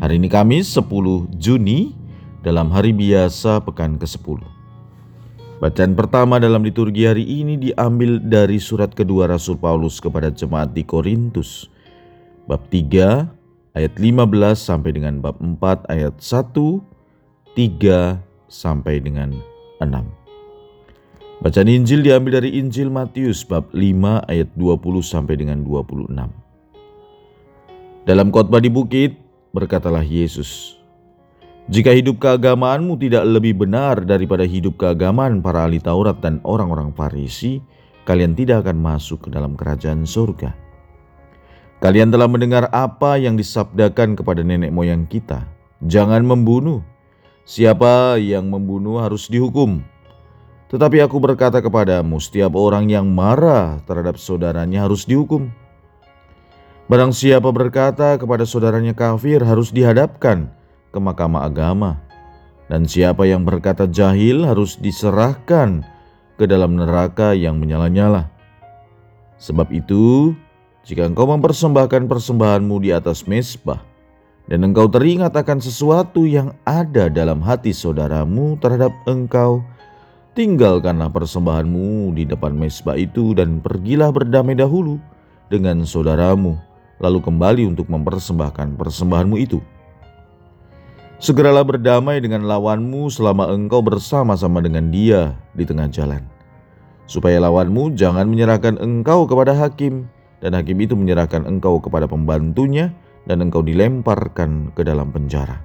Hari ini Kamis 10 Juni dalam hari biasa pekan ke-10. Bacaan pertama dalam liturgi hari ini diambil dari surat kedua Rasul Paulus kepada jemaat di Korintus. Bab 3 ayat 15 sampai dengan bab 4 ayat 1, 3 sampai dengan 6. Bacaan Injil diambil dari Injil Matius bab 5 ayat 20 sampai dengan 26. Dalam khotbah di bukit berkatalah Yesus, "Jika hidup keagamaanmu tidak lebih benar daripada hidup keagamaan para ahli Taurat dan orang-orang Farisi, kalian tidak akan masuk ke dalam kerajaan surga. Kalian telah mendengar apa yang disabdakan kepada nenek moyang kita, jangan membunuh." Siapa yang membunuh harus dihukum. Tetapi aku berkata kepadamu, setiap orang yang marah terhadap saudaranya harus dihukum. Barang siapa berkata kepada saudaranya kafir harus dihadapkan ke mahkamah agama. Dan siapa yang berkata jahil harus diserahkan ke dalam neraka yang menyala-nyala. Sebab itu, jika engkau mempersembahkan persembahanmu di atas mesbah, dan engkau teringat akan sesuatu yang ada dalam hati saudaramu terhadap engkau, tinggalkanlah persembahanmu di depan mesbah itu dan pergilah berdamai dahulu dengan saudaramu, lalu kembali untuk mempersembahkan persembahanmu itu. Segeralah berdamai dengan lawanmu selama engkau bersama-sama dengan dia di tengah jalan, supaya lawanmu jangan menyerahkan engkau kepada hakim, dan hakim itu menyerahkan engkau kepada pembantunya, dan engkau dilemparkan ke dalam penjara.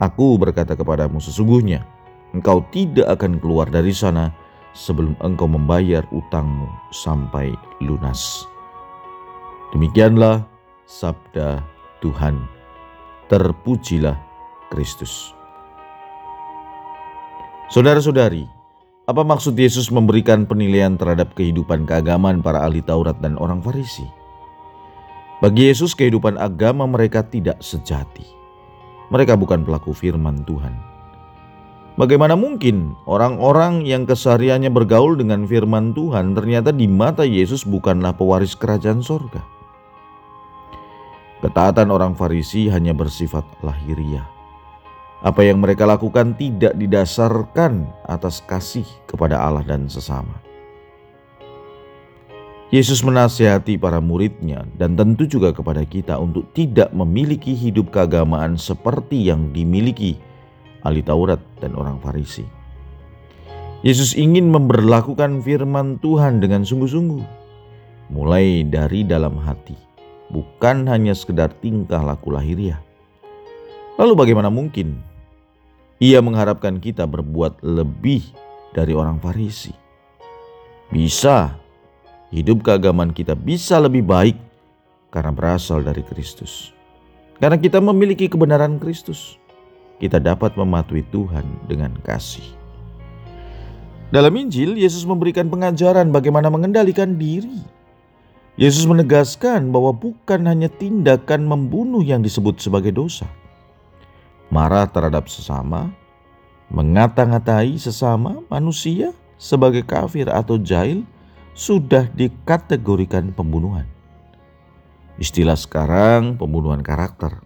Aku berkata kepadamu sesungguhnya, engkau tidak akan keluar dari sana sebelum engkau membayar utangmu sampai lunas. Demikianlah sabda Tuhan. Terpujilah Kristus. Saudara-saudari, apa maksud Yesus memberikan penilaian terhadap kehidupan keagamaan para ahli Taurat dan orang Farisi? Bagi Yesus, kehidupan agama mereka tidak sejati. Mereka bukan pelaku firman Tuhan. Bagaimana mungkin orang-orang yang kesehariannya bergaul dengan firman Tuhan ternyata di mata Yesus bukanlah pewaris kerajaan sorga? Ketaatan orang Farisi hanya bersifat lahiriah. Apa yang mereka lakukan tidak didasarkan atas kasih kepada Allah dan sesama. Yesus menasihati para muridnya dan tentu juga kepada kita untuk tidak memiliki hidup keagamaan seperti yang dimiliki ahli Taurat dan orang Farisi. Yesus ingin memberlakukan firman Tuhan dengan sungguh-sungguh, mulai dari dalam hati, bukan hanya sekedar tingkah laku lahiriah. Lalu bagaimana mungkin ia mengharapkan kita berbuat lebih dari orang Farisi? Bisa hidup keagamaan kita bisa lebih baik karena berasal dari Kristus. Karena kita memiliki kebenaran Kristus, kita dapat mematuhi Tuhan dengan kasih. Dalam Injil, Yesus memberikan pengajaran bagaimana mengendalikan diri. Yesus menegaskan bahwa bukan hanya tindakan membunuh yang disebut sebagai dosa. Marah terhadap sesama, mengata-ngatai sesama manusia sebagai kafir atau jahil sudah dikategorikan pembunuhan. Istilah sekarang pembunuhan karakter.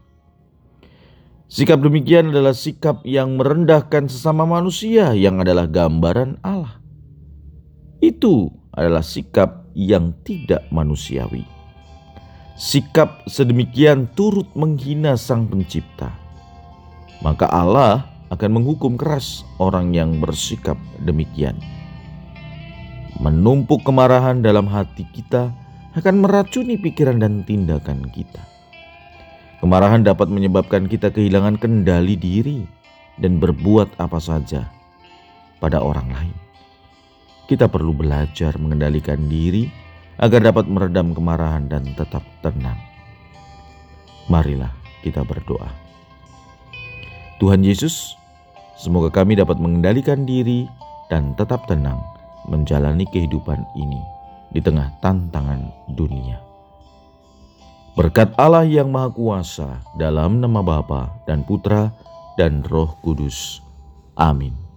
Sikap demikian adalah sikap yang merendahkan sesama manusia yang adalah gambaran Allah. Itu adalah sikap yang tidak manusiawi. Sikap sedemikian turut menghina Sang Pencipta. Maka Allah akan menghukum keras orang yang bersikap demikian menumpuk kemarahan dalam hati kita akan meracuni pikiran dan tindakan kita. Kemarahan dapat menyebabkan kita kehilangan kendali diri dan berbuat apa saja pada orang lain. Kita perlu belajar mengendalikan diri agar dapat meredam kemarahan dan tetap tenang. Marilah kita berdoa. Tuhan Yesus, semoga kami dapat mengendalikan diri dan tetap tenang menjalani kehidupan ini di tengah tantangan dunia. Berkat Allah yang Maha Kuasa dalam nama Bapa dan Putra dan Roh Kudus. Amin.